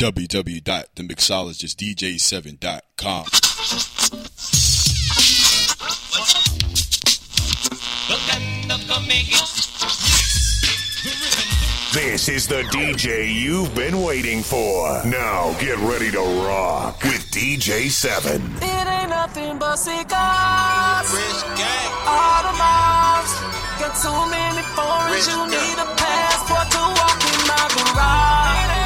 www.themixologistdj7.com. This is the DJ you've been waiting for. Now get ready to rock with DJ7. It ain't nothing but cigars. Rich gang. Audemars. Got too many foreigns. You need a passport to walk in my garage.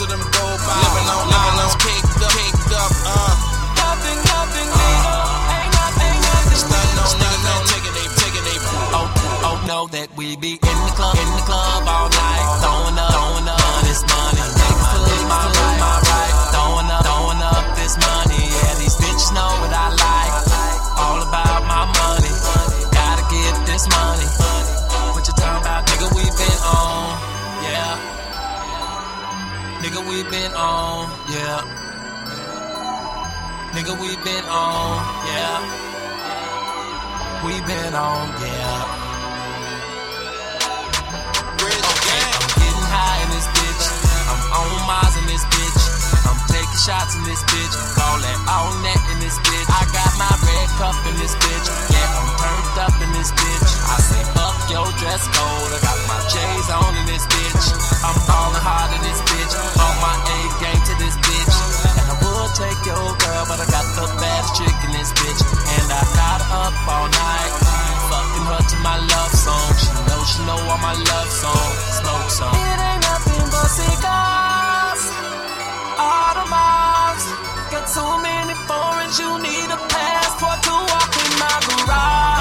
To them gold bottles. Living on, living on, caked up, caked up, uh. Nothing, nothing, nigga. Ain't nothing, nothing. Stunting on taking they, taking they. Oh, oh, know that we be in the club, in the club all night, been on, yeah. Nigga, we been on, yeah. We been on, yeah. I'm getting high in this bitch. I'm on Mars in this bitch. Shots in this bitch. Call that all net in this bitch. I got my red cup in this bitch. Yeah, I'm turned up in this bitch. I say fuck your dress code. I got my J's on in this bitch. I'm falling hard in this bitch. On my A game to this bitch. And I would take your girl, but I got the baddest chick in this bitch. And I got her up all night. Fucking her to my love song. She know she know all my love songs. Smoke some. It ain't nothing but cigars. Audemars. Got too many foreigns. You need a passport to walk in my garage.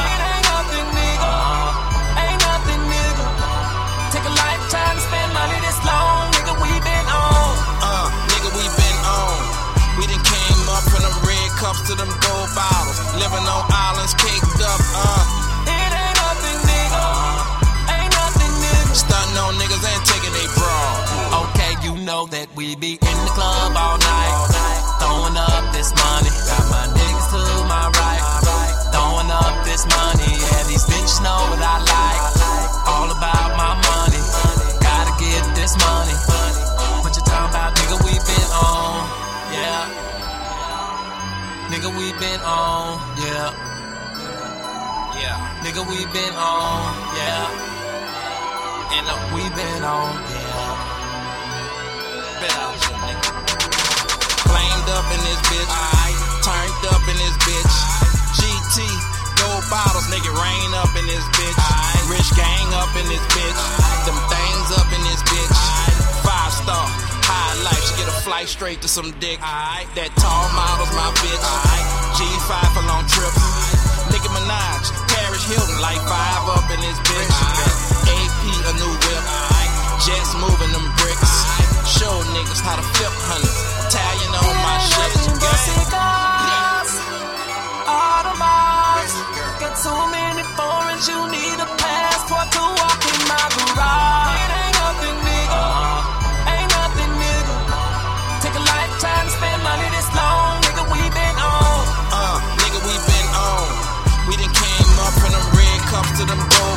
Nigga, we been on, yeah. And uh, We been on, yeah. been out nigga. Flamed up in this bitch. Turned up in this bitch. GT, gold bottles, nigga, rain up in this bitch. Rich gang up in this bitch. Them things up in this bitch. Five star, high life, she get a flight straight to some dick. That tall model's my bitch. G5 for long trips. Nicki Minaj, Paris Hilton, like five up in this bitch. AP, a new whip. Jets moving them bricks. Show niggas how to flip hundreds. Italian on my shit. Cigars, Audemars. Got too many foreigns. You need a passport to walk in my garage.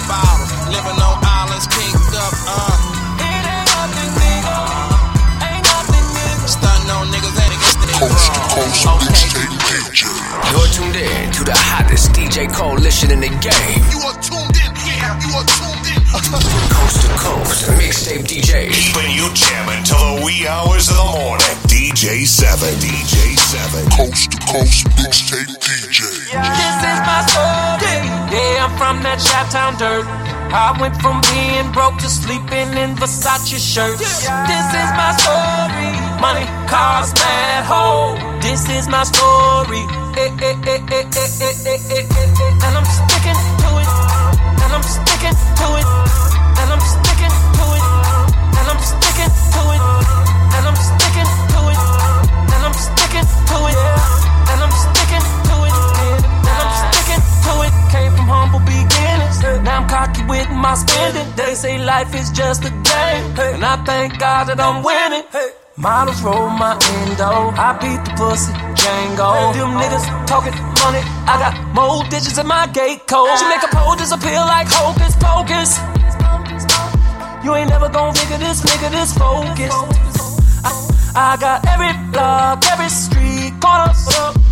Bottles. Living on islands, caked up, uh. It ain't nothing, nigga. Ain't nothing, nigga. Stunting on niggas and niggas Coast to coast Okay. mixtape You're tuned in to the hottest DJ coalition in the game. You are tuned in, yeah, you are tuned in. Coast to coast mixtape DJ. Keeping you jamming till the wee hours of the morning. DJ7. DJ7. Coast to coast mixtape DJ. This is my story. Yeah, I'm from that Chi-Town dirt. I went from being broke to sleeping in Versace shirts. Yeah. This is my story. Money, cars, bad hoe. This is my story. And I'm sticking to it. And I'm sticking to it. And I'm sticking to it. And I'm sticking to it. And I'm sticking to it. And I'm sticking to it. To it. Came from humble beginnings. Now I'm cocky with my spending. They say life is just a game. And I thank God that I'm winning. Models roll my endo. I beat the pussy, Django. Them niggas talking money. I got more digits in my gate code. She make a ah. pole disappear like hocus pocus. You ain't never gonna figure this nigga this focus. I, I got every block, every street corner.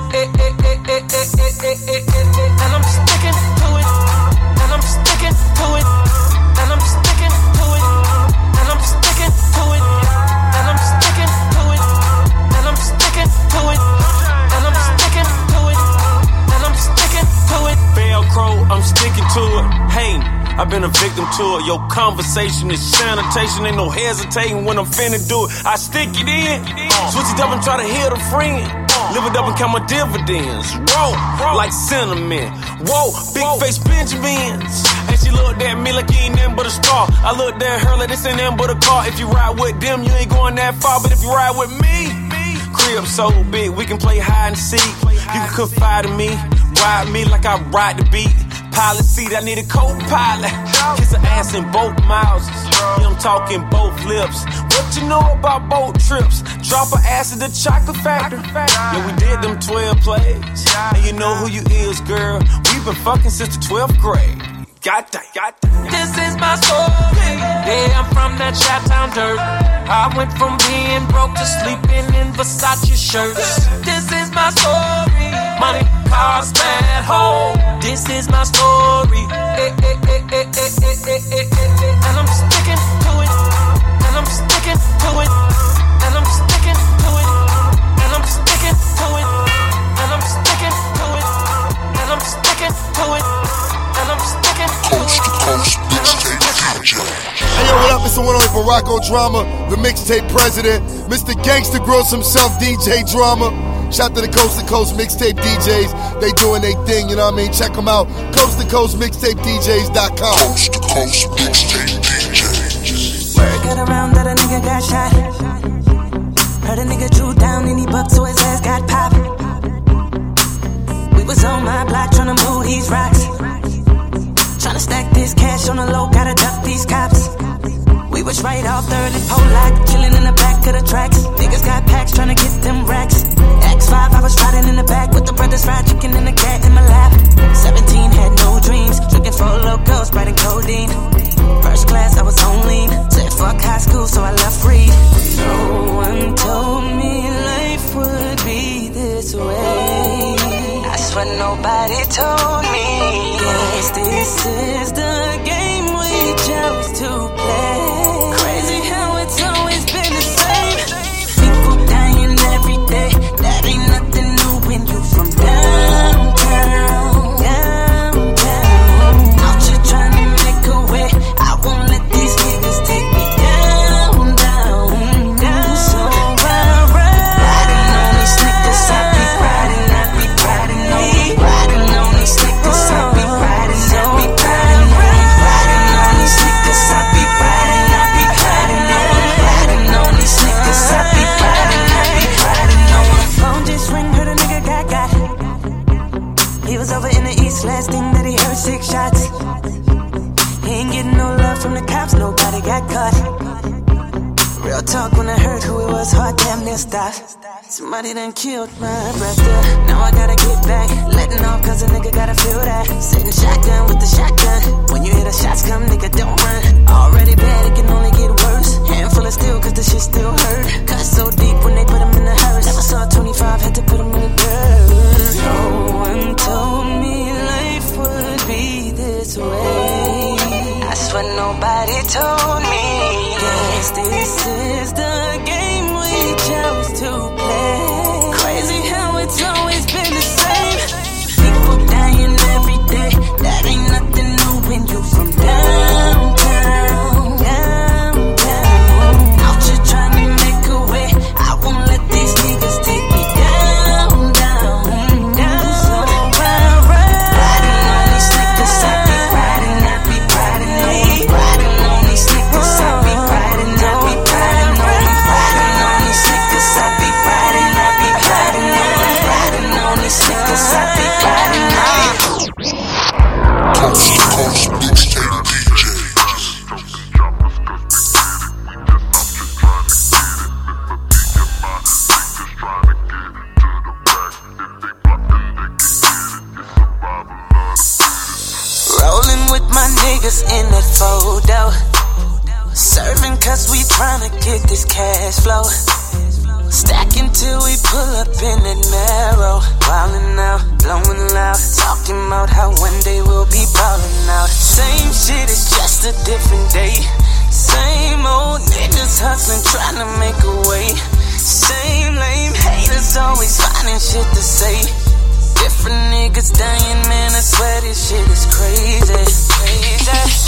And I'm sticking to it. And I'm sticking to it. And I'm sticking to it. And I'm sticking to it. And I'm sticking to it. And I'm sticking to it. And I'm sticking to it. And I'm sticking to it. Velcro, I'm sticking to it. Hey, I've been a victim to it. Your conversation is sanitation. Ain't no hesitating when I'm finna do it. I stick it in, switch it up and try to hit a friend. Live it up and count my dividends. Roll, like cinnamon. Whoa, big face Benjamins. And she looked at me like he ain't nothing but a star. I looked at her like this ain't nothing but a car. If you ride with them, you ain't going that far. But if you ride with me, crib so big, we can play hide and seek. You can confide in me, ride me like I ride the beat. Pilot seat, I need a co-pilot. Kiss her ass in both mouths. I'm talking both lips. What you know about boat trips? Drop her ass at the chocolate factory. Yeah, we did them 12 plays. And you know who you is, girl. We've been fucking since the 12th grade. Got that, got that. This is my story. Yeah, I'm from that Chi-Town dirt. I went from being broke to sleeping in Versace shirts. This is my story money, cars, bad home. This is my story. And I'm sticking to it. And I'm sticking to it. And I'm sticking to it. And I'm sticking to it. And I'm sticking to it. And I'm sticking to it. And I'm sticking to it. Coast to coast, mixtape, Hey yo, what up? It's the one only Barack Drama, the mixtape president, Mr. Gangsta Grillz himself, DJ Drama. Shout to the Coast to Coast mixtape DJs. They doing their thing, you know what I mean? Check them out. Coast to Coast mixtape DJs.com. Coast to coast mixtape DJ. Word got around that a nigga got shot. Heard a nigga drew down and he bucked so his ass got popped. We was on my block tryna move these rocks. Tryna stack this cash on the low, gotta duck these cops. We was right off third and Polak, chillin' in the back of the tracks. Niggas got packs tryna get them racks. X5, I was riding in the back with the brothers fried chicken and the cat in my lap. 17 had no dreams, drinking Four Lokos, spreading codeine. First class, I was on lean. Said fuck high school, so I left free. No one told me life would be this way. I swear nobody told me. Yes, this is the game each other's to play. Shit to say. Different niggas dying, man, I swear this shit is crazy.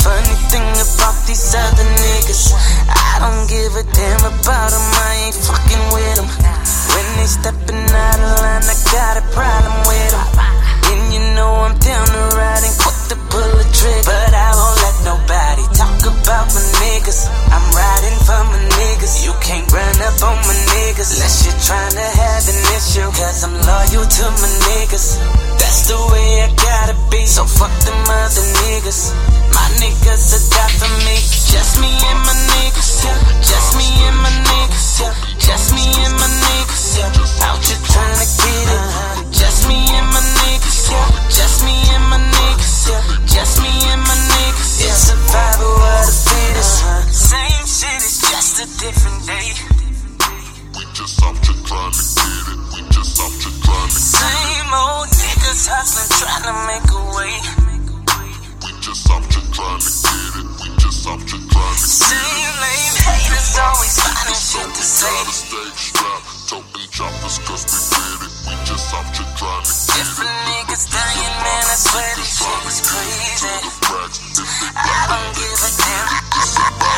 Funny thing about these other niggas, I don't give a damn about them, I ain't fucking with them. When they stepping out of line, I got a problem with them. And you know I'm down to ride and quick to pull a trigger. About my niggas. I'm riding for my niggas. You can't run up on my niggas unless you're trying to have an issue. Cause I'm loyal to my niggas. That's the way I gotta be. So fuck them other niggas. My niggas are die for me. Just me and my niggas. Yeah. Just me and my niggas. Yeah. Just me and my niggas. Yeah. Out here trying to get it. Just me and my niggas. Yeah. Just me and my niggas. Yeah. Just me and my niggas. It's survival the fittest. Same shit, it's just a different day. We just out here trying to get it. We just out here trying to get it. Same old niggas hustling, trying to make a way. We just out here trying to get it. We just out here trying to get it. Same lame haters always finding shit to say. Stay strapped, toting choppers cause we did it. We just out here trying to get it. Different niggas dying, man, I swear this shit don't give a damn.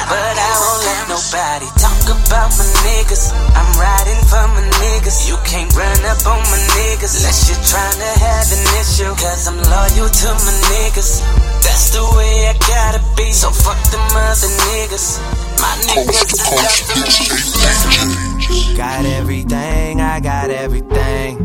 But I won't let nobody talk about my niggas. I'm riding for my niggas. You can't run up on my niggas unless you're trying to have an issue. Cause I'm loyal to my niggas. That's the way I gotta be. So fuck them other niggas. My niggas Coast to coast, mixtape DJ. Got everything, I got everything.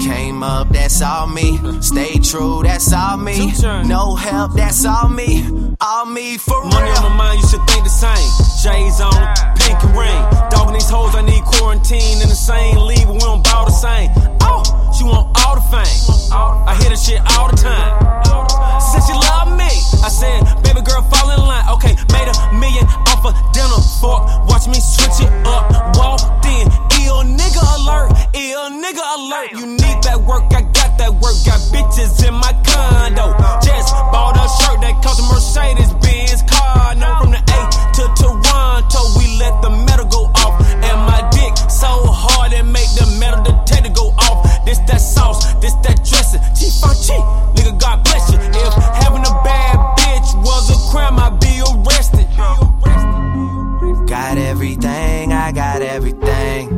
Came up, that's all me. Stay true, that's all me. No help, that's all me. All me for real. Money on my mind, you should think the same. J's on, pink and ring. Dogging these hoes, I need quarantine in the same league, but we don't bow the same. Oh, she want all the fame. I hear that shit all the time. Said she love me. I said, baby girl, fall in line. Okay, made a million off a dinner fork. Watch me switch it up. Walked in, ill nigga alert. Ill nigga alert. You need that work, I got that work. Got bitches in my condo. Just bought a shirt that cost a Mercedes Benz car. No, from the A to Toronto, we let the metal go off. And my dick so hard it make the metal detector go off. This that sauce, this that dressing. Chief on cheap, nigga, God bless you. If having a bad bitch was a crime, I'd be arrested. Got everything, I got everything.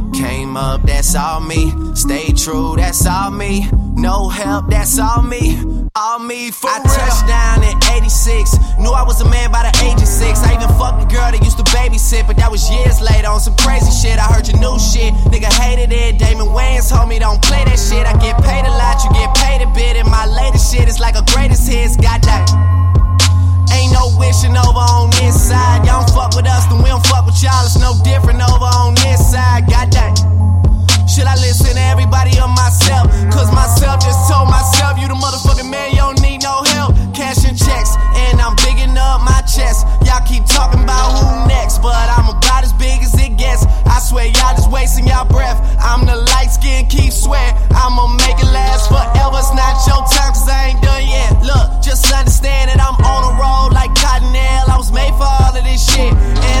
Came up, that's all me. Stay true, that's all me. No help, that's all me. All me for real. I real. touched down in 86. Knew I was a man by the age of six. I even fucked a girl that used to babysit, but that was years later on some crazy shit. I heard your new shit. Nigga hated it. Damon Wayans told me don't play that shit. I get paid a lot, you get paid a bit. And my latest shit is like a greatest hits. Goddamn. Ain't no wishing over on this side. Y'all don't fuck with us, then we don't fuck with y'all. It's no different over on this side. Goddamn. Should I listen to everybody or myself? Cause myself just told myself, you the motherfucking man, you don't need no help. Cashing checks, and I'm bigging up my chest. Y'all keep talking about who next, but I'm about as big as it gets. I swear, y'all just wasting y'all breath. I'm the light skin, keep swear. I'ma make it last forever. It's not your time, cause I ain't done yet. Look, just understand that I'm on a roll shit. And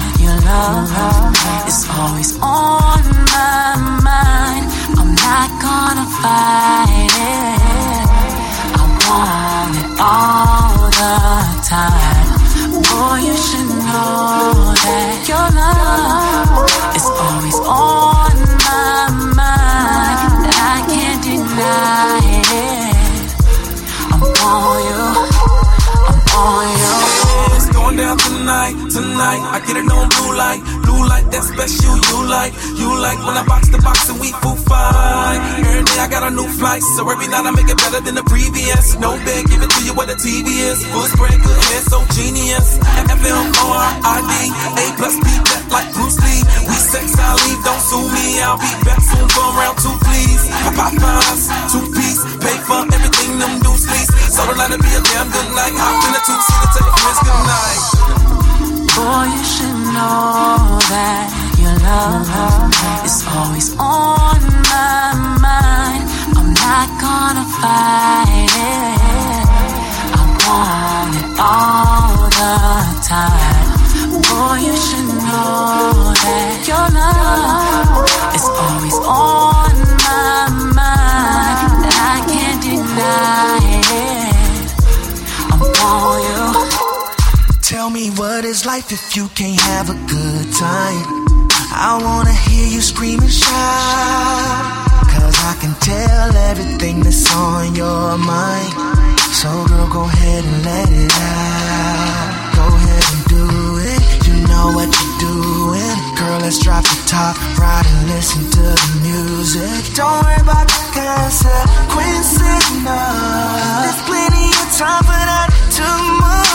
your love is always on my mind. I'm not gonna fight it. I want it all the time. Boy, you should know that your love is always on my mind. I can't deny it. I'm on you. I'm on you. Tonight, tonight. I get it on blue light, blue light. That special you like, you like when I box the box and we fool fight. Every day I got a new flight, so every night I make it better than the previous. No bed, give it to you what the TV is. Full spread, good hair, so genius. FM O R I D, A plus B, like Bruce Lee. We sex, I leave, don't sue me. I'll be back soon for round two, please. I Pop fives, two piece, pay for everything them do sleeves. So the to be a damn good night. Hop in the two seater, tell your friends good night. Boy, you should know that your love is always on my mind. I'm not gonna fight it. I want it all the time. Boy, you should know that your love is always on my mind. I can't deny what is life if you can't have a good time? I wanna hear you scream and shout. Cause I can tell everything that's on your mind. So, girl, go ahead and let it out. Go ahead and do it. You know what you're doing. Girl, let's drop the top right and listen to the music. Don't worry about the consequences, no. There's plenty of time for that tomorrow.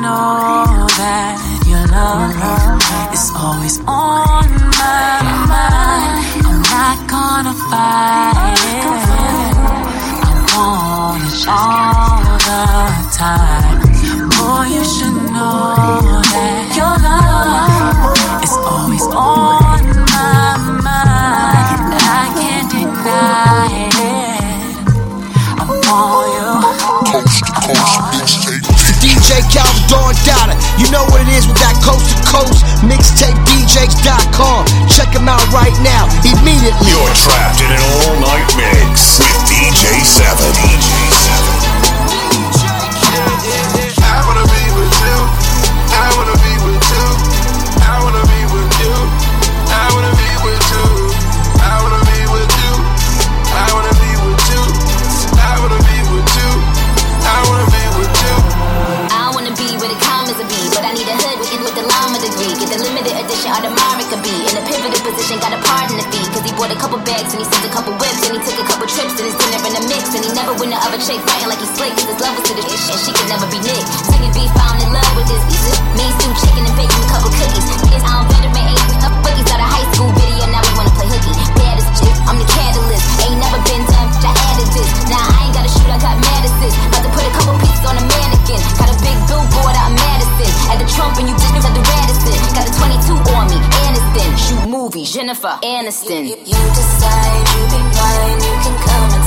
Know that your love is always on my mind. I'm not gonna fight it. I want it all the time. Boy, you should know that your love is always on my mind. I can't deny it. I'm on you. It's the DJ Calvin Dawn Dada. You know what it is with that coast to coast mixtape DJs.com. Check them out right now, immediately. You're trapped in an all night mix with DJ 7. I win the other chick fighting like he's slick. Cause his love was to the ish and she could never be Nick. Singing beef, found in love with this pizza. Me stew chicken and bacon, a couple cookies. Kids, I'm veteran, ain't up boogies out of high school video. Now we wanna play hooky. Baddest chick, I'm the catalyst. Ain't never been done, I added this. Now I ain't gotta shoot, I got mad assist. About to put a couple pieces on a mannequin. Got a big billboard out in Madison. At the Trump and you bitches at the Radisson. Got a 22 on me, Aniston. Shoot movies, Jennifer Aniston. You, you decide you be mine, you can come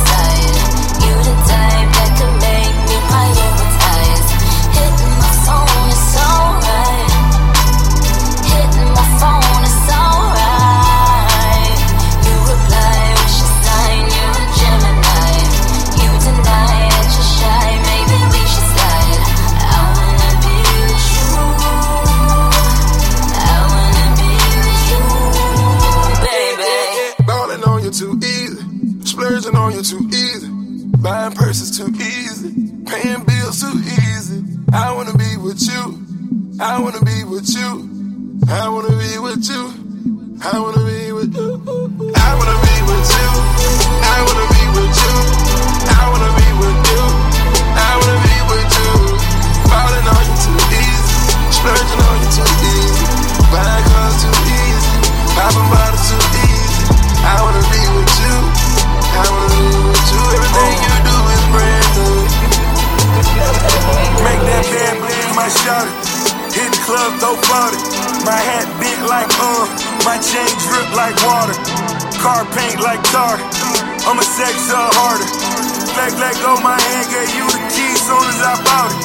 Paris is too easy, paying bills too easy. I wanna be with you, I wanna be with you, I wanna be with you, I wanna be with you, I wanna be with you, I wanna be with you, I wanna be with you, I wanna be with you. Falling on you too easy, splurging on you too easy, buying cars too easy, popping bottles too easy. I wanna be with you. I wanna be with you. Everything you do. Make that bad bleed my shot. Hit the club, throw 40. My hat big like uh, my chain drip like water. Car paint like tar. I'm a sex up harder. Black, let go my hand, gave you the keys soon as I bought it.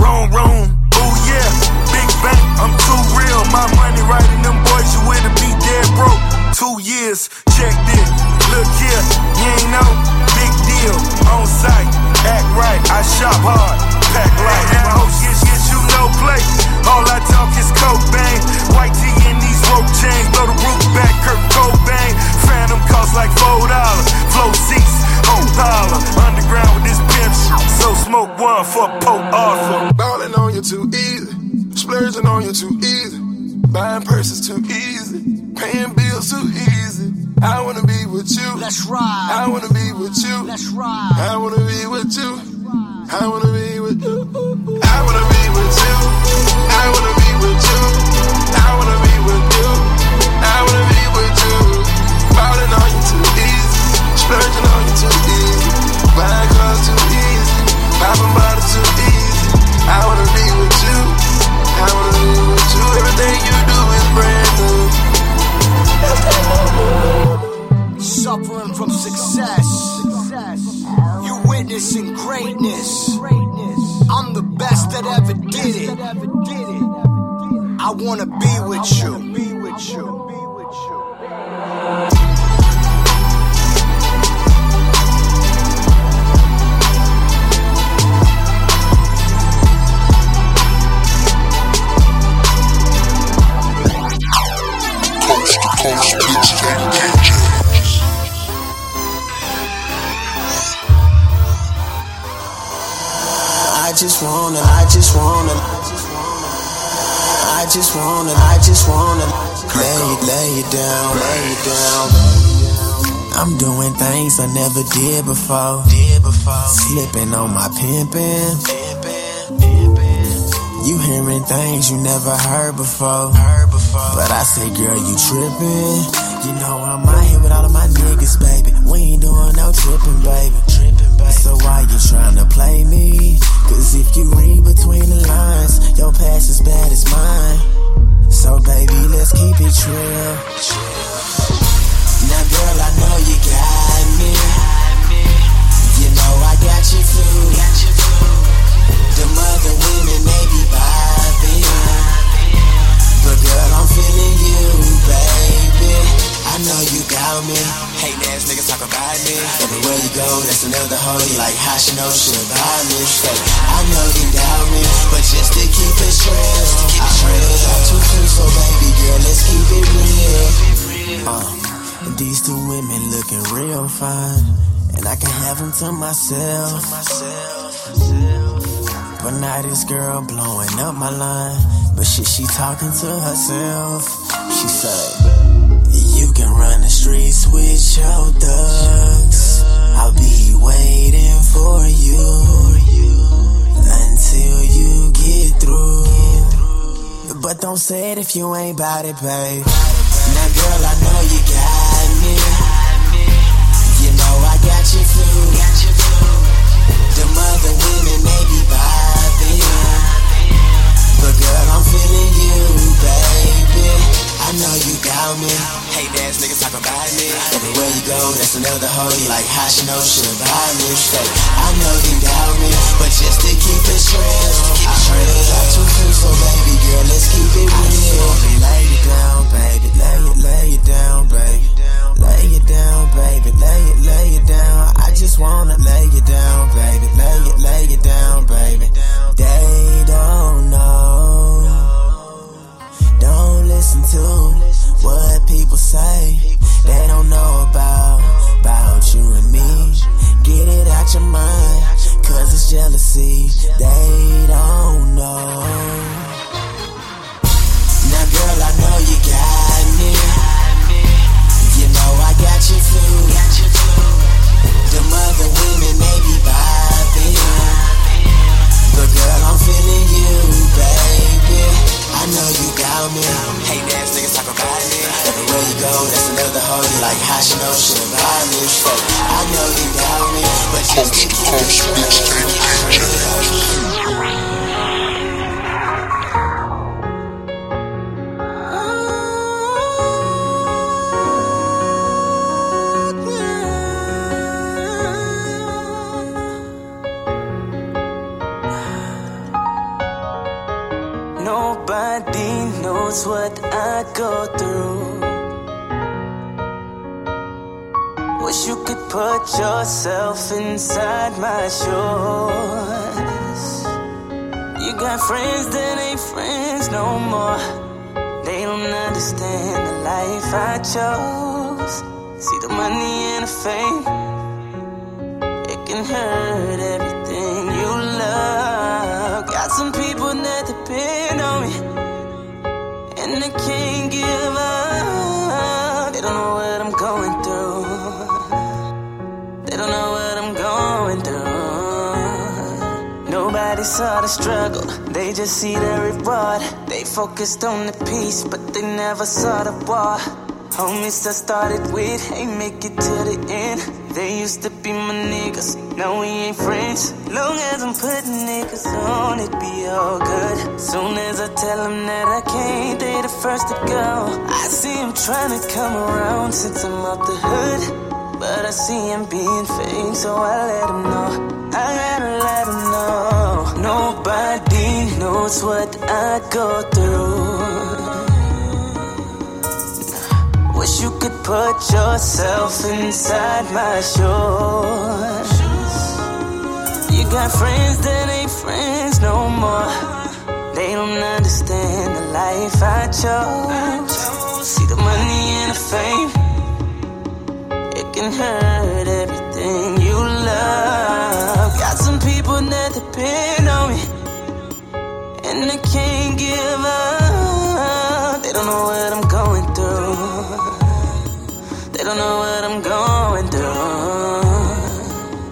wrong room, ooh yeah. Big bank, I'm too real. My money riding them boys, you with to be dead broke. Two years, check this. Look here, you ain't know. Big deal, on site act right. I shop hard, pack light. That hoe get, get you no play. All I talk is cocaine. White tee in these rope chains. Blow the roof back, Kurt Cobain. Phantom cost like four dollars. Flow seats, whole dollar. Underground with this pimp shit. So smoke one for Pope Arthur. Ballin' on you too easy. Splurging on you too easy. Buying purses too easy. Paying bills too easy. I wanna be with you. Let's ride. I wanna be with you. Let's ride. I wanna be with you. I wanna be with you. I'm doing things I never did before. Did before. Slipping on my pimping. You hearing things you never heard before. Heard before. But I say, girl, you tripping. You know I'm out here with all of my niggas, baby. We ain't doing no tripping, baby. Tripping, baby. So why you trying to play me? Cause if you read between the lines, your past is bad as mine. So baby, let's keep it real. Girl, I know you got me. You know I got you too. The mother women, they be vibing. But girl, I'm feeling you, baby. I know you got me. Hating ass niggas talk about me. Everywhere you go, that's another hoe. Like how she know she about me. Say, I know you doubt me, but just to keep it real. I all too soon, so baby girl, let's keep it real. Uh, these two women looking real fine, and I can have them to myself. But now this girl blowing up my line. But shit, she talking to herself. She said, You can run the streets with your thugs. I'll be waiting for you until you get through. But don't say it if you ain't bout it, babe. Got me. Ass niggas talk about me. Everywhere you go, that's another hoe. Like how she know she about me. Say, I know you got me, but just to keep it real. I heard it soon, so baby girl, let's keep it real. Lay it down, baby. Lay it, lay it down, baby. Lay it down, baby. Lay it, lay it down. I just wanna lay it down, baby. Lay it, lay it down, baby. They don't know. Don't listen to what people say. They don't know about about you and me. Get it out your mind, cause it's jealousy. They don't know. Me. Hate ass niggas talk about me. Everywhere you go, that's another hoe. Like how she know she about me. So I know you got me, but just keep knows what I go through. Wish you could put yourself inside my shoes. You got friends that ain't friends no more. They don't understand the life I chose. See the money and the fame, it can hurt everything Saw the struggle, they just see the reward. They focused on the peace, but they never saw the war. Homies I started with ain't make it to the end. They used to be my niggas, now we ain't friends. Long as I'm putting niggas on, it be all good. Soon as I tell them that I can't, they the first to go. I see them trying to come around since I'm out the hood. But I see him being fake, so I let him know. I knows what I go through. Wish you could put yourself inside my shoes. You got friends that ain't friends no more. They don't understand the life I chose. See the money and the fame it can hurt everything you love. Got some people that depend on me, and I can't give up. They don't know what I'm going through. They don't know what I'm going through.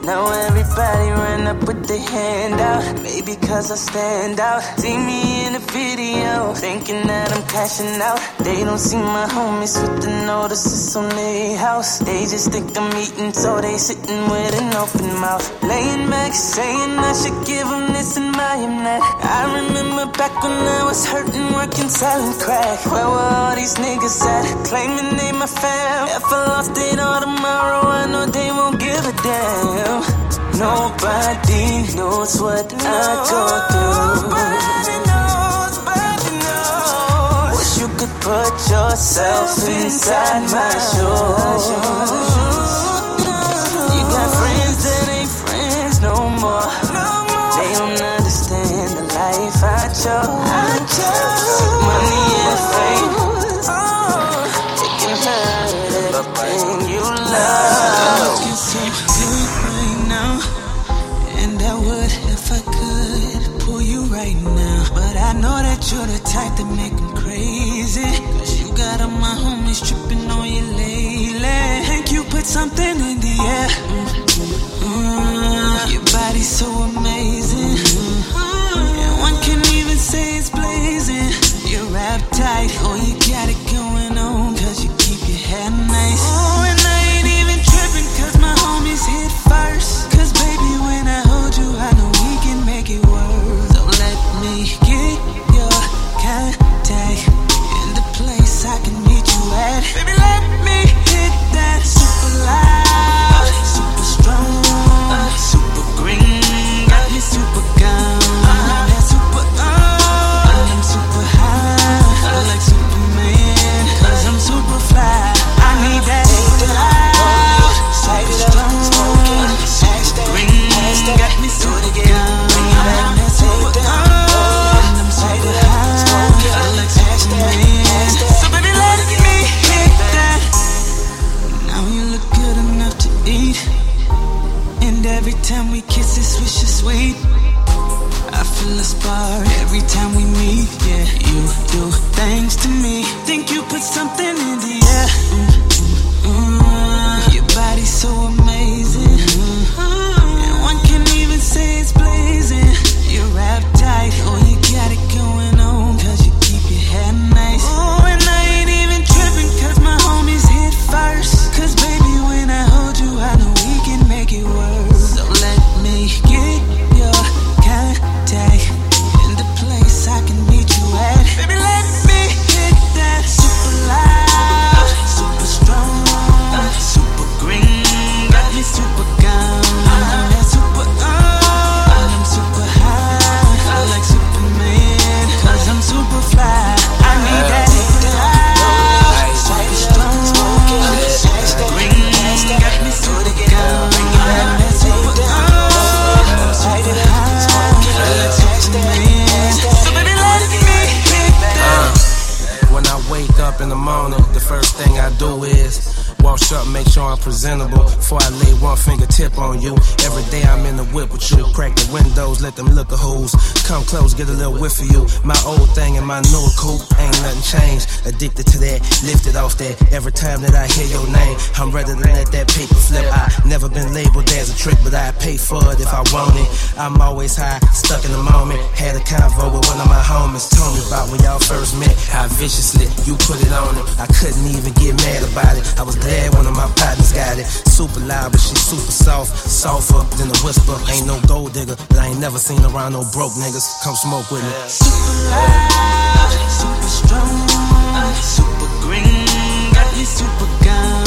Now everybody run up with their hand out. Maybe cause I stand out. See me in the video, thinking that I'm cashing out. They don't see my homies with the notices on their house. They just think I'm eating, so they sitting with an open mouth. Laying back, saying I should give them this and them that. I remember back when I was hurting, working, selling crack. Where were all these niggas at? Claiming they my fam. If I lost it all tomorrow, I know they won't give a damn. Nobody knows what I go through. Nobody knows, but you know. Wish you could put yourself inside my shoes. That make 'em crazy. Cause you got all my homies tripping on you lately. Think you put something in the air. Mm, your body's so amazing. And one can even say it's blazing. You're wrapped tight, oh, you got it going sweet. Pay for it if I want it. I'm always high, stuck in the moment. Had a convo with one of my homies. Told me about when y'all first met, how viciously you put it on it. I couldn't even get mad about it. I was glad one of my partners got it. Super loud, but she super soft. Softer than a whisper. Ain't no gold digger, but I ain't never seen around no broke niggas. Come smoke with me. Super loud, super strong, super green. Got me super gone.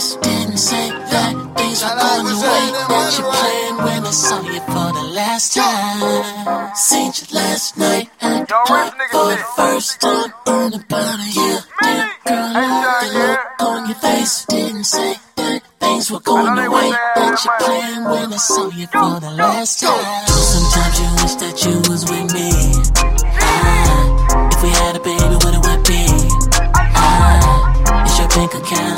On. Didn't say that things were going the way that you planned when I saw you for the last time. Seen you last night at the club for the first time in about a year. Damn girl, I love the look on your face. Didn't say that things were going the way that you planned when I saw you for the last time. Sometimes you wish that you was with me. Ah, if we had a baby, what it would be? Ah, is your bank account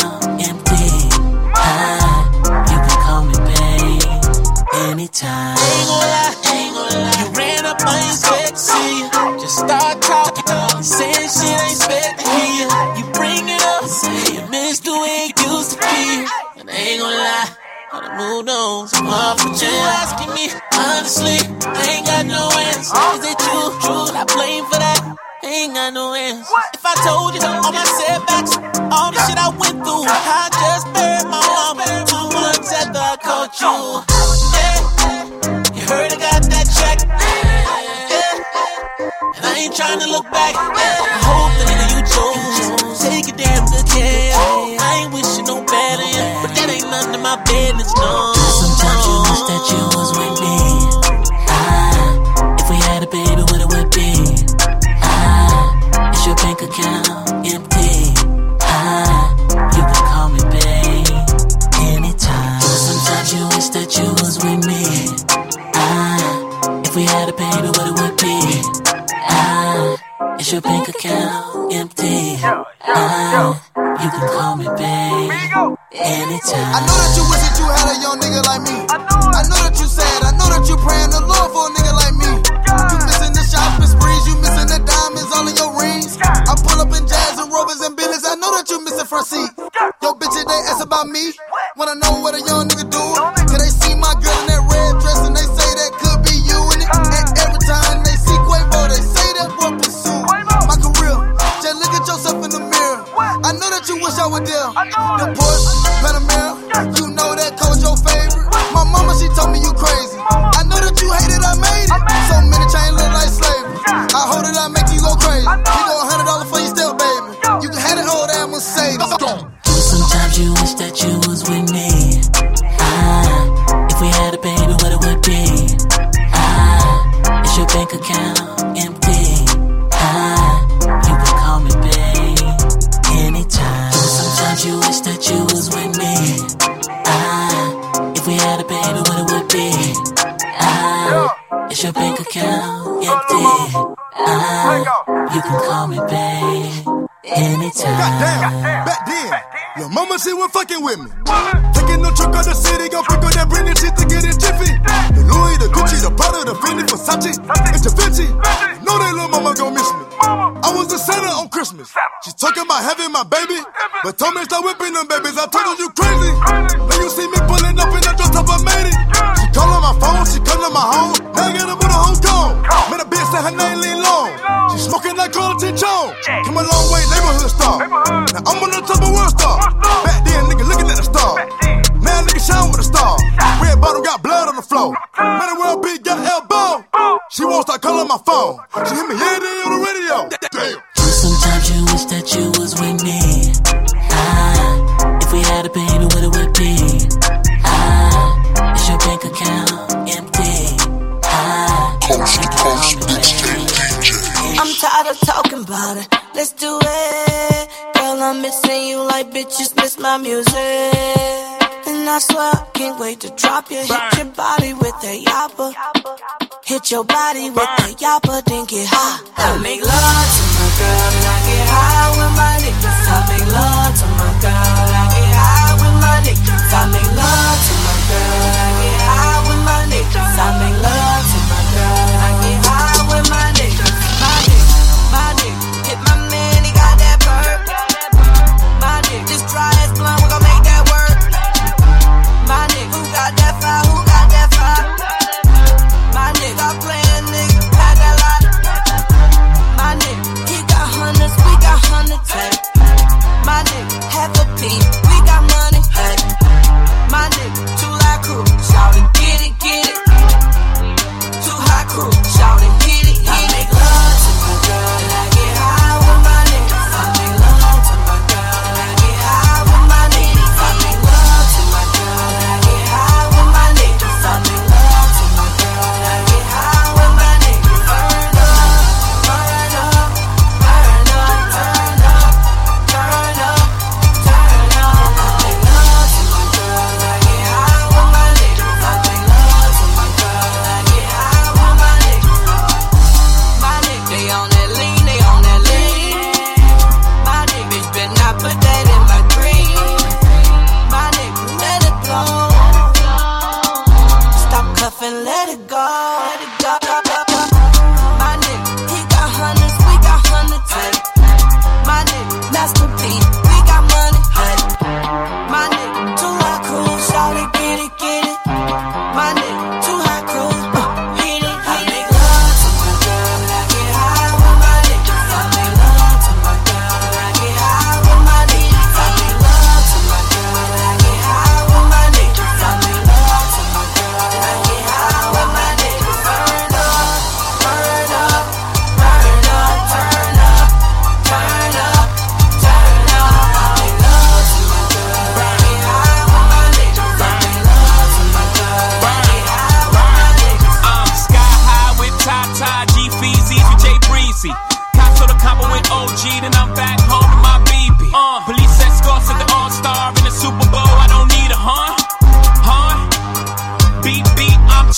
babe anytime. Ain't gonna lie, ain't gonna lie. You ran up on your sexy. Just start talking. Uh, saying shit ain't expect to hear. You bring it up. Say you miss the way it used to be. And I ain't gonna lie. I done moved on. So off what you asking me. Honestly, I ain't got no answer. Is it true? True. I blame for that. I ain't got no answer. If I told you all my setbacks, all the shit I went through, I just buried my mama two months after I caught you. Trying to look back. Yeah. Hope the nigga you chose take a damn good care. I ain't wishing no bad on but that ain't none of my business, no. Sometimes you wish that you was with me. Ah, if we had a baby, what it would be? Ah, is your bank account empty? Ah, you can call me babe anytime. Sometimes you wish that you was with me. Ah, if we had a baby, is your bank account empty? Ah, you can call me babe anytime. I know that you wish that you had a young nigga like me. I know that you sad. I know that you praying the Lord for a nigga like me. You missing the shopping sprees. You missing the diamonds all in your rings. I pull up in jazz and rovers and billies. I know that you missing front seat. Yo, bitches, they ask about me. Wanna know what a young nigga do? Know that you wish I were there. The Porsche, Panamera, you know that coach your favorite. My mama, she told me you crazy. I know that you hate it, I made it. So many chains look like slavery. I hold it, I make you go crazy. You go a hundred dollars for your step, baby. You can have that old ass Mercedes. Sometimes you wish that you with me. Taking no trip out the city, go pick up that Britney shit to get it jiffy. The Louis, the Gucci, the Prada, the Fendi, Versace, it's Da Vinci. Know that little mama gon' miss me. I was a Santa on Christmas. She's talking about having my baby, but told me stop whipping them babies. I told her you crazy. your body with the yapper, then get high. Make love.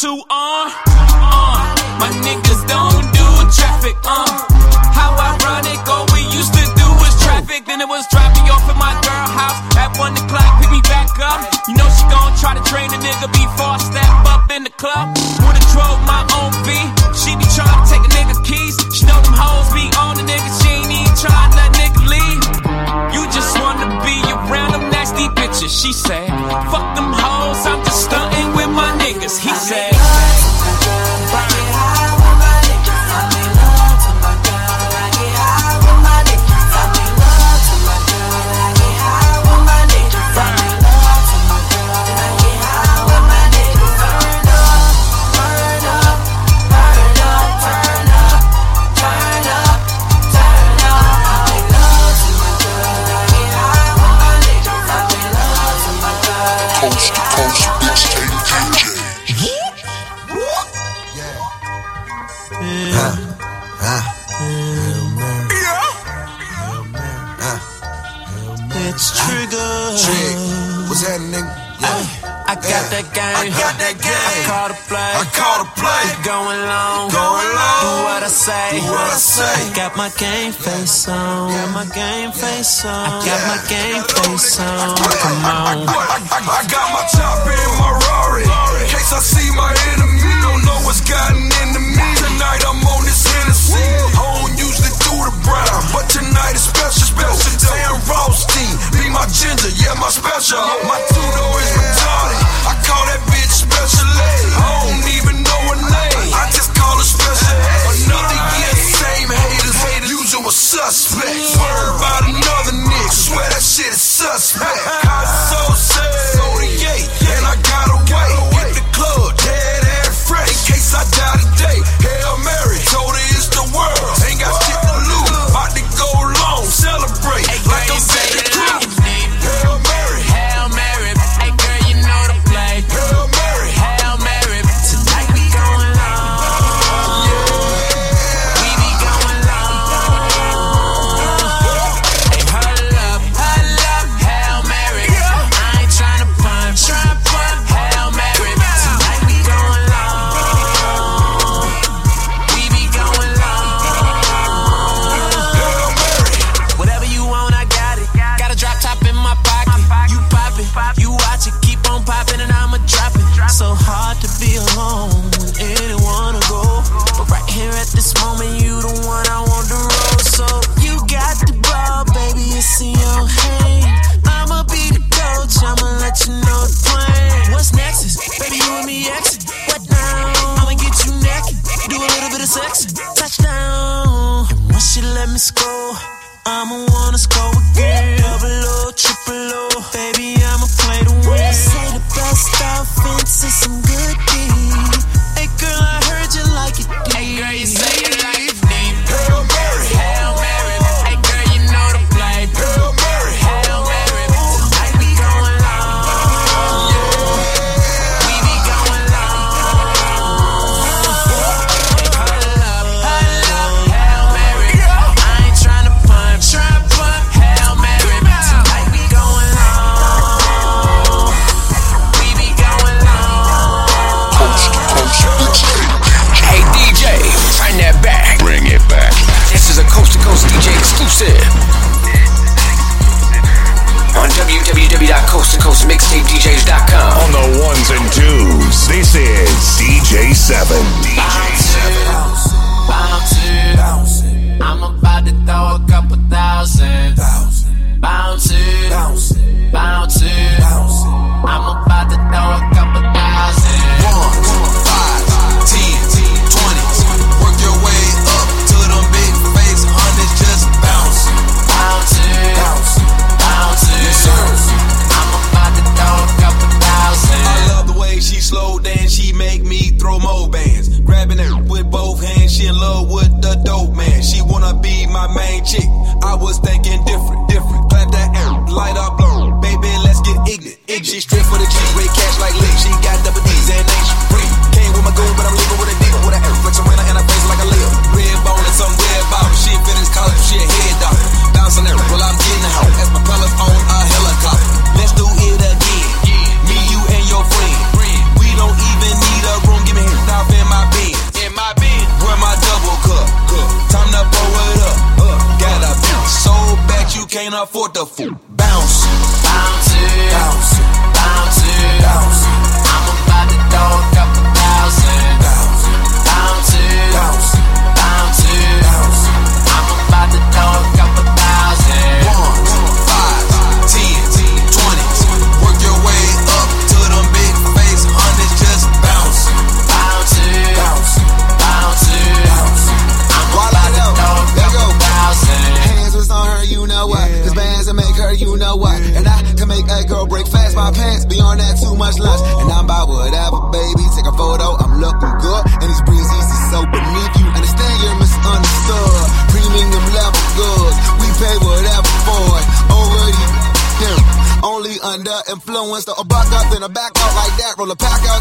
two on. Uh, uh, my niggas don't do traffic. Uh, how ironic. All we used to do was traffic. Then it was drop off at my girl house at one o'clock. Pick me back up. You know she gon' try to train a nigga before I step up in the club. Would've drove my own V. She be trying to take a nigga keys. She know them hoes be on the nigga. She ain't even trying to let nigga leave. You just wanna be around them nasty bitches. She said, fuck them my game face on. Got my game face on. I got my game face on. Come on. I, got my chop in my Rari. In case I see my enemy, don't know what's gotten into me. Tonight I'm on this Hennessy. Home usually through the brown, but tonight it's special, special. Damn roasty, be my ginger, yeah my special. My two pack up.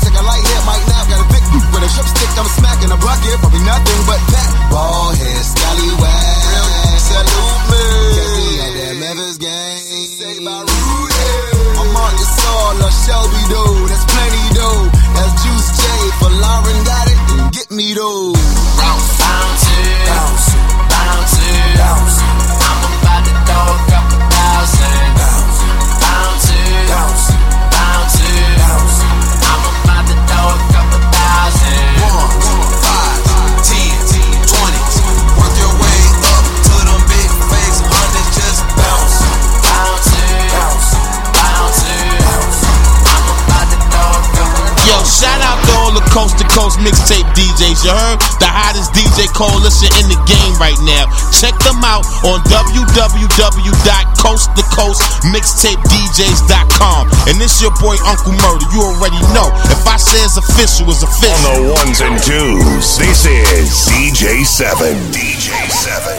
mixtape DJs. You heard? The hottest DJ coalition in the game right now. Check them out on www.coasttocoastmixtapedjs.com. And this your boy Uncle Murda. You already know. If I say it's official, it's official. On the ones and twos, this is DJ Seven. DJ Seven.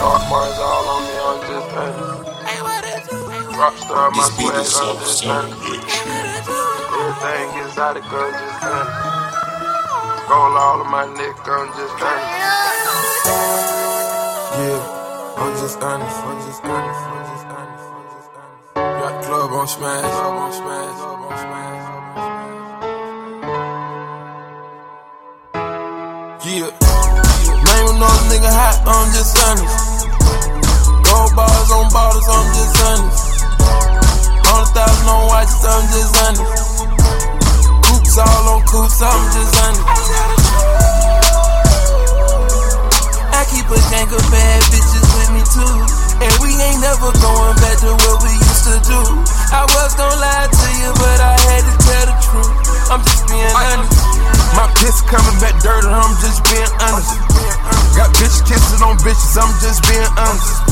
Rockstar, my beat is so sweat, Everything is out of girl, just gold all on my neck, I'm just honest. Yeah, I'm just honest, I'm just honest, I'm just honest, I'm just honest. Got club on smash, club on smash, club on smash. Yeah, man, when those nigga hot, I'm just honest. Gold bars on bottles, I'm just honest. Hundred thousand on watches, I'm just honest. It's all on coots, I'm just on it. I keep a gang of bad bitches with me too. And we ain't never going back to what we used to do. I was gonna lie to you, but I had to tell the truth. I'm just being honest. My piss coming back dirty, I'm just being honest. Got bitch kissing on bitches, I'm just being honest.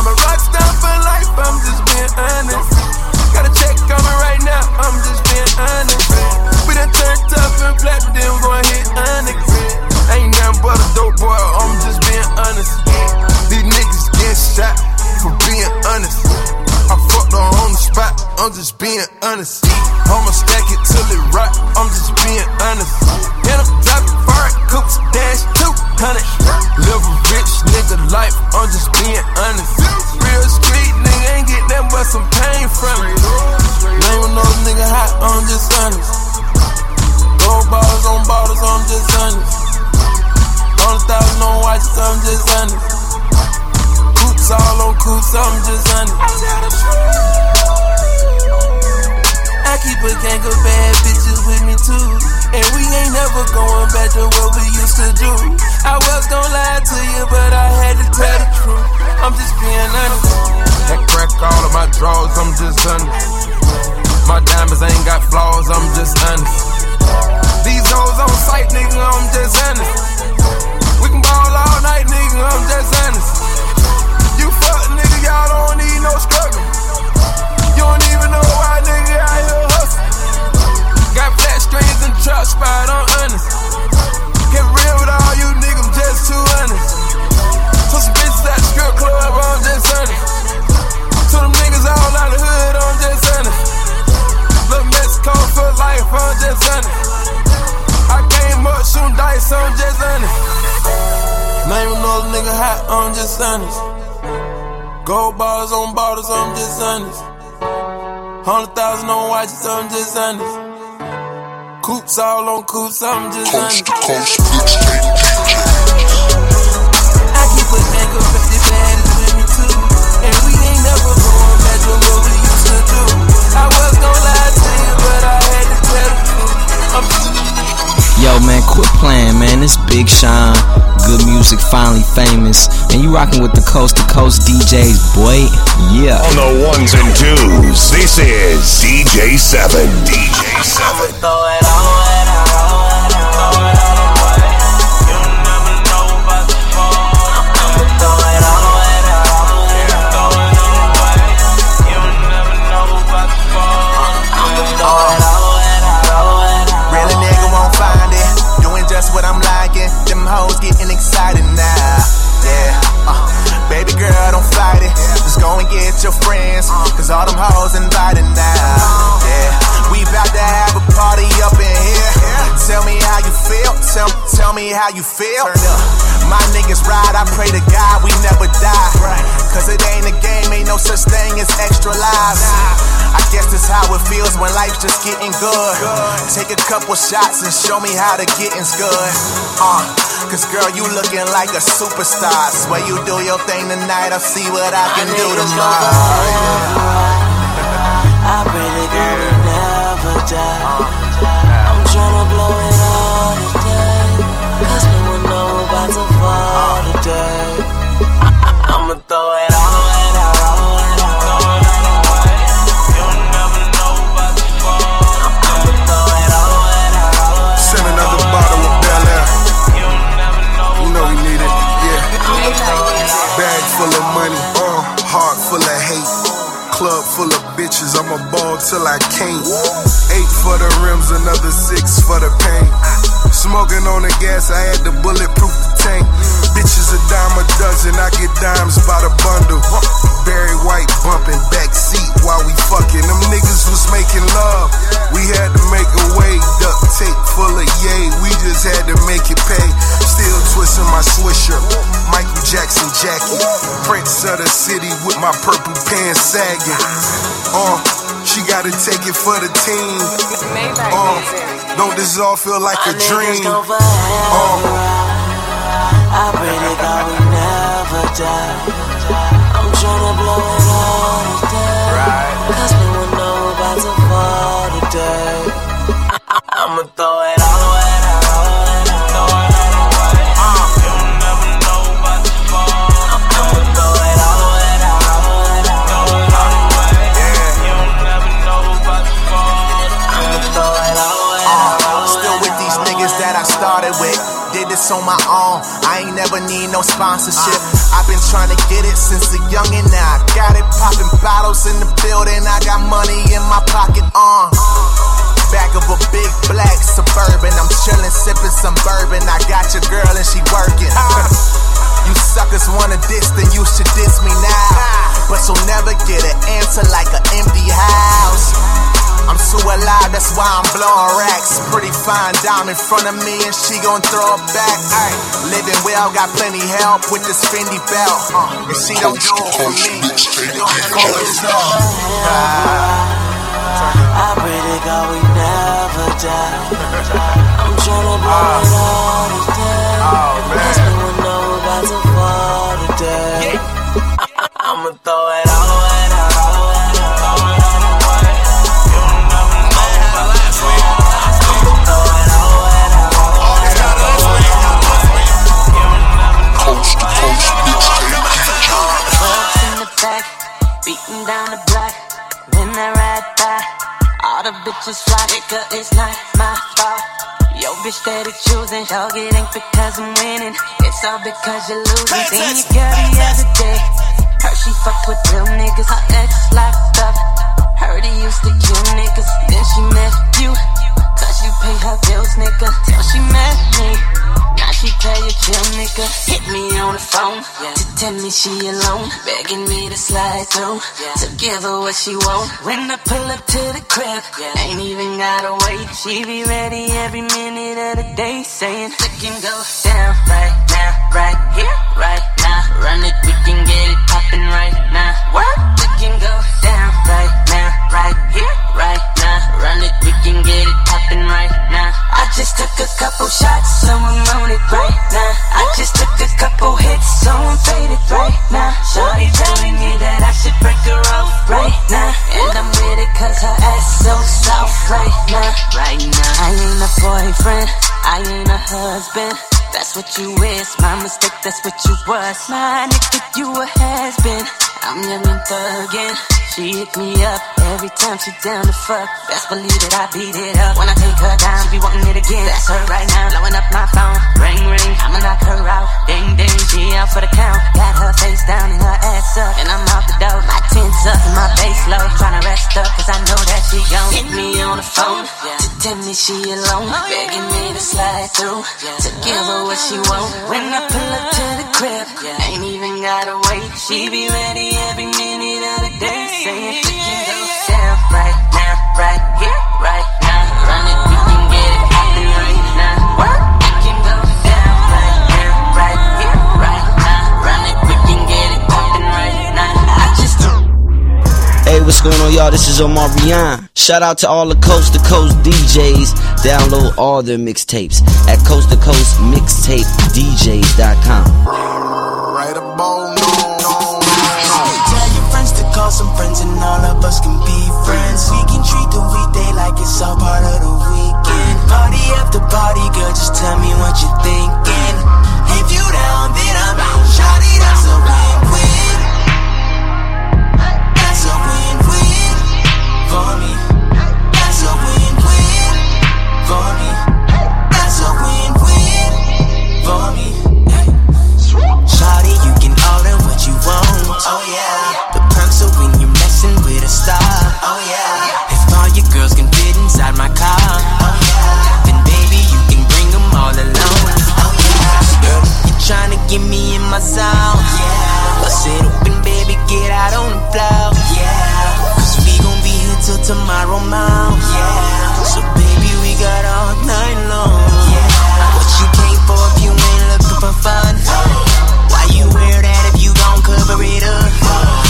I'm a rockstar for life, I'm just being honest. Got a check coming right now, I'm just being honest. We done turned up and but then we gon' hit honest. Ain't nothing but a dope boy, I'm just being honest. These niggas get shot for being honest. I fucked her on the spot, I'm just being honest. I'ma stack it till it rock, I'm just being honest. And I'm dropping foreign coops, dash 200. Live a rich nigga life, I'm just being honest. Real street nigga ain't get that but some pain from it. Name another nigga hot, I'm just honest. Gold bottles on bottles, I'm just honest. Hundred thousand on watches, I'm just honest. Coops all on coops, I'm just honest. I keep a gang of bad bitches with me too. And we ain't never going back to what we used to do. I was gonna lie to you, but I had to tell the truth. I'm just being honest. That crack all of my drawers, I'm just honest. My diamonds ain't got flaws, I'm just honest. These hoes on sight, nigga, I'm just honest. We can ball all night, nigga, I'm just honest. Y'all don't need no struggle. You don't even know why, nigga, out here hustle. Got flat strings and truck spot, I'm honest. Get real with all you niggas, I'm just too honest. Took some bitches at the strip club, I'm just honest. Took them niggas all out the hood, I'm just honest. Little Mexico for life, I'm just honest. I came up shooting dice, I'm just honest. Name another nigga hot, I'm just honest. Gold bars on bottles, I'm just honest. Hundred thousand on watches, I'm just honest. Coops all on coops, I'm just honest. Man, quit playing, man. It's Big Sean. Good music, finally famous. And you rocking with the coast to coast DJs, boy. Yeah. On the ones and twos, this is DJ7. DJ7. Real hoes getting excited now. Yeah. Uh, baby girl, don't fight it. Just go and get your friends. Cause all them hoes invited now. Yeah. We about to have a party up in here. Tell me how you feel. Tell, tell me how you feel. My niggas ride. I pray to God we never die. Cause it ain't a game. Ain't no such thing as extra lives. I guess that's how it feels when life's just getting good. Take a couple shots and show me how the getting's good. Uh, cause girl, you looking like a superstar. Swear you do your thing tonight, I'll see what I can do tomorrow. I pray that God will never die. I'm tryna blow it all today. Cause no one know about to fall today. I'ma throw it all and out, all and out, throw it all away. You'll never know to fall. I'ma throw it all and out, all and out. Send another bottle of Belaire. You know we need it, yeah. Bag full of money, uh, heart full of hate. Club full of bitches, I'ma ball till I can't. For the rims, another six for the paint. Smoking on the gas, I had to bulletproof the tank. Bitches a dime a dozen, I get dimes by the bundle. Barry White bumping back seat while we fucking. Them niggas was making love. We had to make a way, duct tape full of yay. We just had to make it pay. Still twisting my swisher. Michael Jackson jacket. Prince of the city with my purple pants sagging. Uh, she gotta take it for the team. Uh, don't this all feel like a dream? Uh, I pray to God we never die. I'm tryna blow it all today. Cause no one know about to fall today. I'ma throw it this on my own. I ain't never need no sponsorship. I've been trying to get it since a youngin' now. I got it popping bottles in the building. I got money in my pocket uh. on. Back of a big black suburban. I'm chillin', sippin' some bourbon. I got your girl and she working. you suckers wanna diss, then you should diss me now. But you'll never get an answer like an empty house. I'm too alive, that's why I'm blowing racks. Pretty fine dime in front of me, and she gon' throw it back. Ay, living well, got plenty help with this Fendi belt. Uh, and she don't do it for me. She gon' call herself. I pray to God we never die. I'm tryna blow it all today. Oh, Cause no one know about to fall today. I'ma throw it beating down the block. When I ride by, all the bitches fly. Nigga, it's not my fault. Yo, bitch steady choosing. Dog, it ain't because I'm winning. It's all because you're losing. Seen your girl the other day. Heard she fuck with real niggas. Her ex locked up. Heard he used to kill niggas. Then she met you. You pay her bills, nigga. Till she met me. Now she tell you chill, nigga. Hit me on the phone yeah. to tell me she alone, begging me to slide through yeah. to give her what she want. When I pull up to the crib, yeah. ain't even gotta wait. She be ready every minute of the day, saying, "We can go down right now, right here, right now. Run it, we can get it poppin' right now. What? We can go down right now, right here, right now. Run it, we can get it poppin' right now. I just took a couple shots, so I'm on it right now. I just took a couple hits, so I'm faded right now. Shorty telling me that I should break her off right now. And I'm with it cause her ass so soft right now. Right now. I ain't a boyfriend, I ain't a husband. That's what you is, my mistake, that's what you was. My nigga, you a has been. I'm young and thuggin'. She hit me up every time she down to fuck. Best believe that I beat it up. When I take her down, she be wanting it again. That's her right now, blowing up my phone. Ring ring, I'ma knock her out. Ding ding, she out for the count. Got her face down and her ass up, and I'm off the dope. My tints up and my bass low. Tryna rest up, cause I know that she gon' hit me on the phone. To tell me she alone, begging me to slide through. To give her what she want. When I pull up to the crib, ain't even gotta wait. She be ready the day we can go down right now, right here, right now. Run it, we can get it poppin' right now. What? We can go down right now, right here, right now. Run it, we can get it poppin' right now. I just Hey, what's going on, y'all? This is Omar Rian. Shout out to all the coast to coast DJs. Download all their mixtapes at coast to coast mixtapedjs.com. Right about and all of us can be friends. We can treat the weekday like it's all part of the weekend. Party after party, girl, just tell me what you're thinking. If you down, then I'm out. That's a win-win. Star, oh yeah. If all your girls can fit inside my car, oh yeah. Then baby, you can bring them all along, oh yeah. Girl, you're trying to get me in my zone, oh, yeah. Bust it open, baby, get out on the floor, yeah. Cause we gon' be here till tomorrow morning, yeah. So baby, we got all night long, yeah. What you came for if you ain't looking for fun? Why you wear that if you don't cover it up?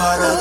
para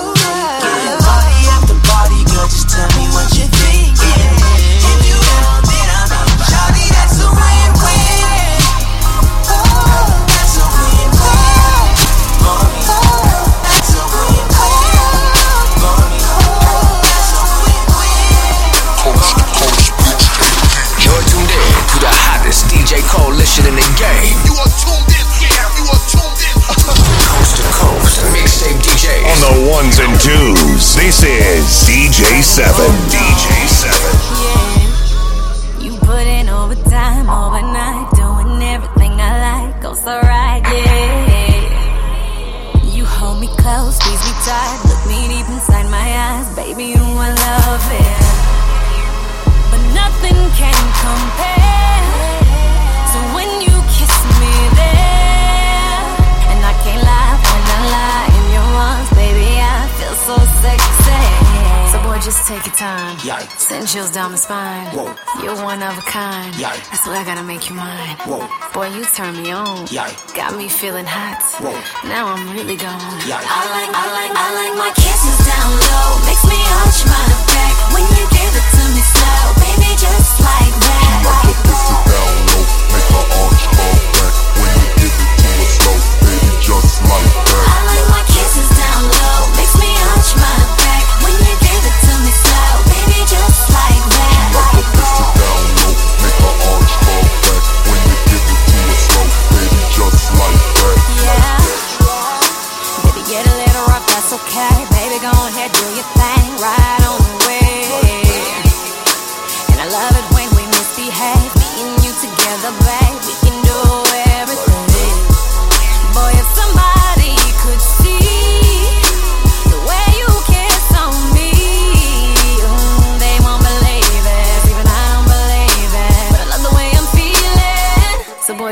spine. Whoa. You're one of a kind. Yeah. That's why I gotta make you mine. Whoa. Boy, you turn me on. Yeah. Got me feeling hot. Whoa. Now I'm really gone. Yeah. I like, I like, I like my kisses down low. Makes me arch my back when you give it to me slow, baby, just like that. Like your kisses down low, make her arch fall back when you give it to her slow, baby, just like that. I like my kisses down low, makes me arch my back.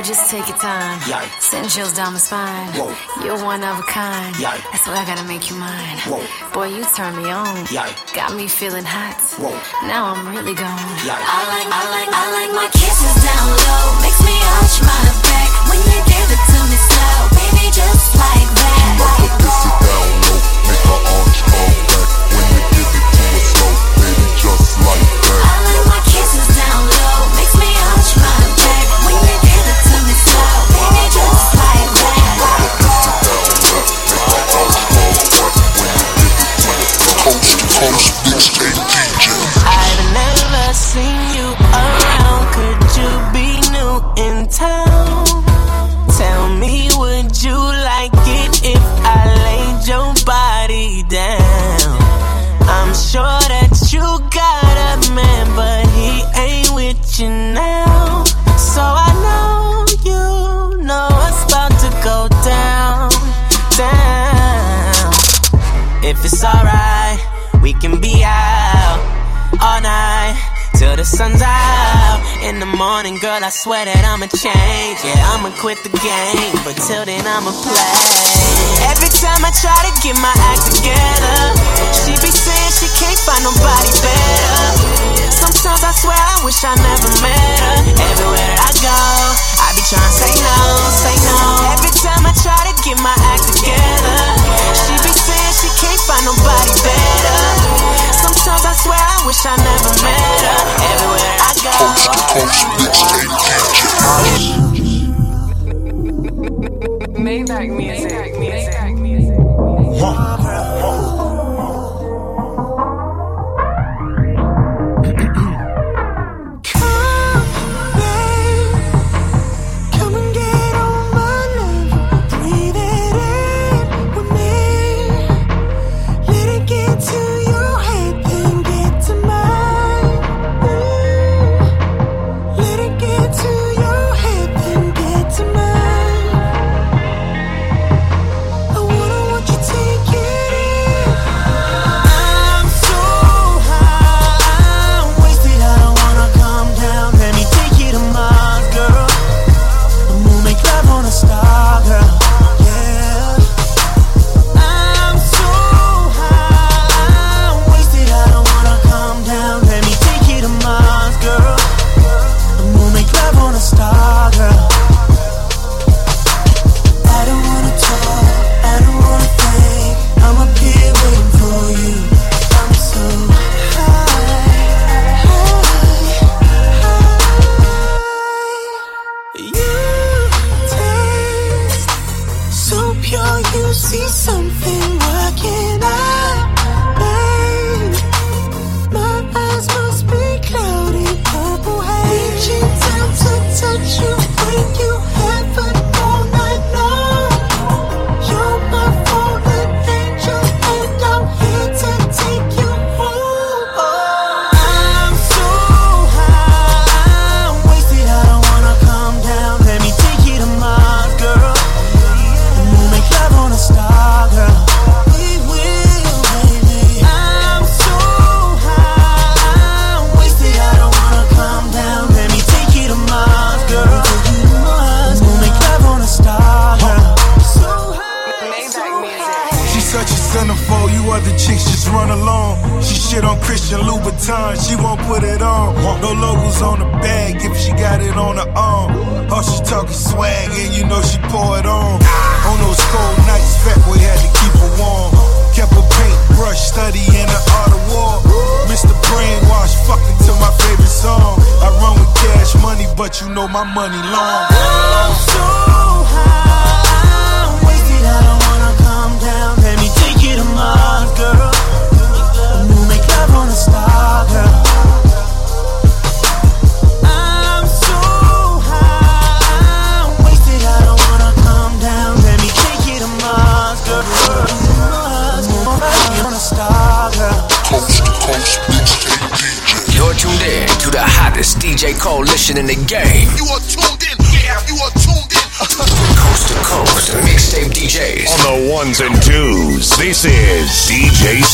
just take your time. Yeah. Send chills down my spine. Whoa. You're one of a kind. Yeah. That's why I gotta make you mine. Whoa. Boy, you turn me on. Yeah. Got me feeling hot. Whoa. Now I'm really gone. Yeah. I like, I like, I like my kisses down low. Makes me arch my back when you give it to me slow, baby, just like that. Like my kisses down low, make my arch her back when you give it to me slow, baby, just like that. I like my kisses down low. sun's out in the morning, girl, I swear that I'ma change. Yeah, I'ma quit the game, but till then I'ma play. Every time I try to get my act together, she be saying she can't find nobody better. Sometimes I swear I wish I never met her. Everywhere I go, I be trying to say no, say no. Every time I try to get my act together, she find nobody better. Sometimes I swear I wish I never met her. Everywhere I go. Post to post, mixtape DJ. Maybach music. Maybach music. Maybach music.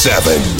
seven.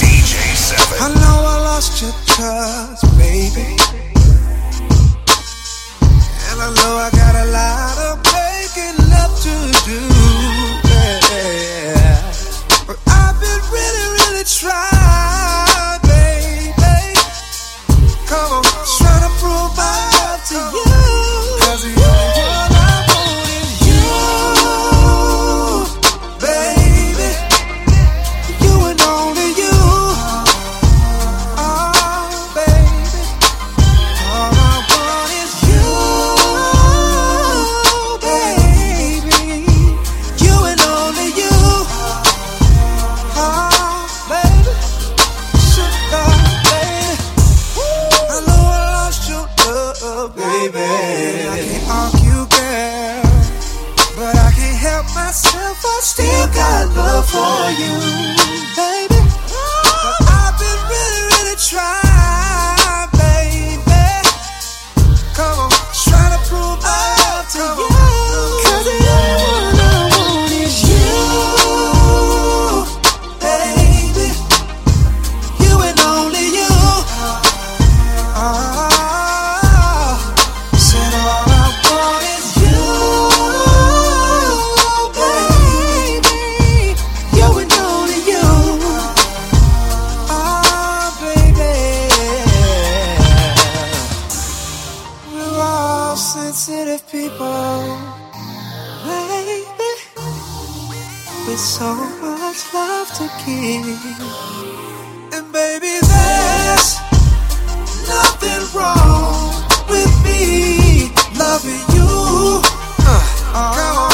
people, baby, with so much love to give. And baby, there's nothing wrong with me loving you. Uh, oh.